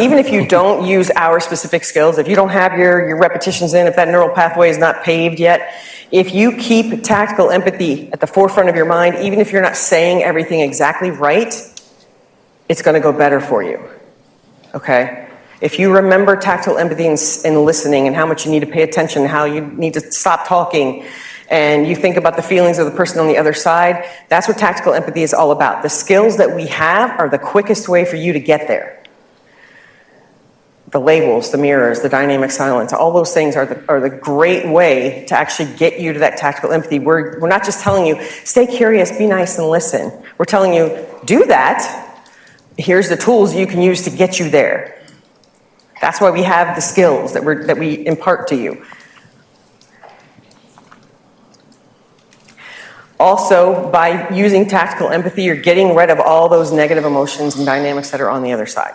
even if you don't use our specific skills, if you don't have your, your repetitions in, if that neural pathway is not paved yet, if you keep tactical empathy at the forefront of your mind, even if you're not saying everything exactly right, it's going to go better for you. Okay? If you remember tactical empathy and, and, listening and how much you need to pay attention, how you need to stop talking, and you think about the feelings of the person on the other side, that's what tactical empathy is all about. The skills that we have are the quickest way for you to get there the labels, the mirrors, the dynamic silence, all those things are the, are the great way to actually get you to that tactical empathy. We're, we're not just telling you, stay curious, be nice, and listen. We're telling you, do that. Here's the tools you can use to get you there. That's why we have the skills that, we're, that we impart to you. Also, by using tactical empathy, you're getting rid of all those negative emotions and dynamics that are on the other side.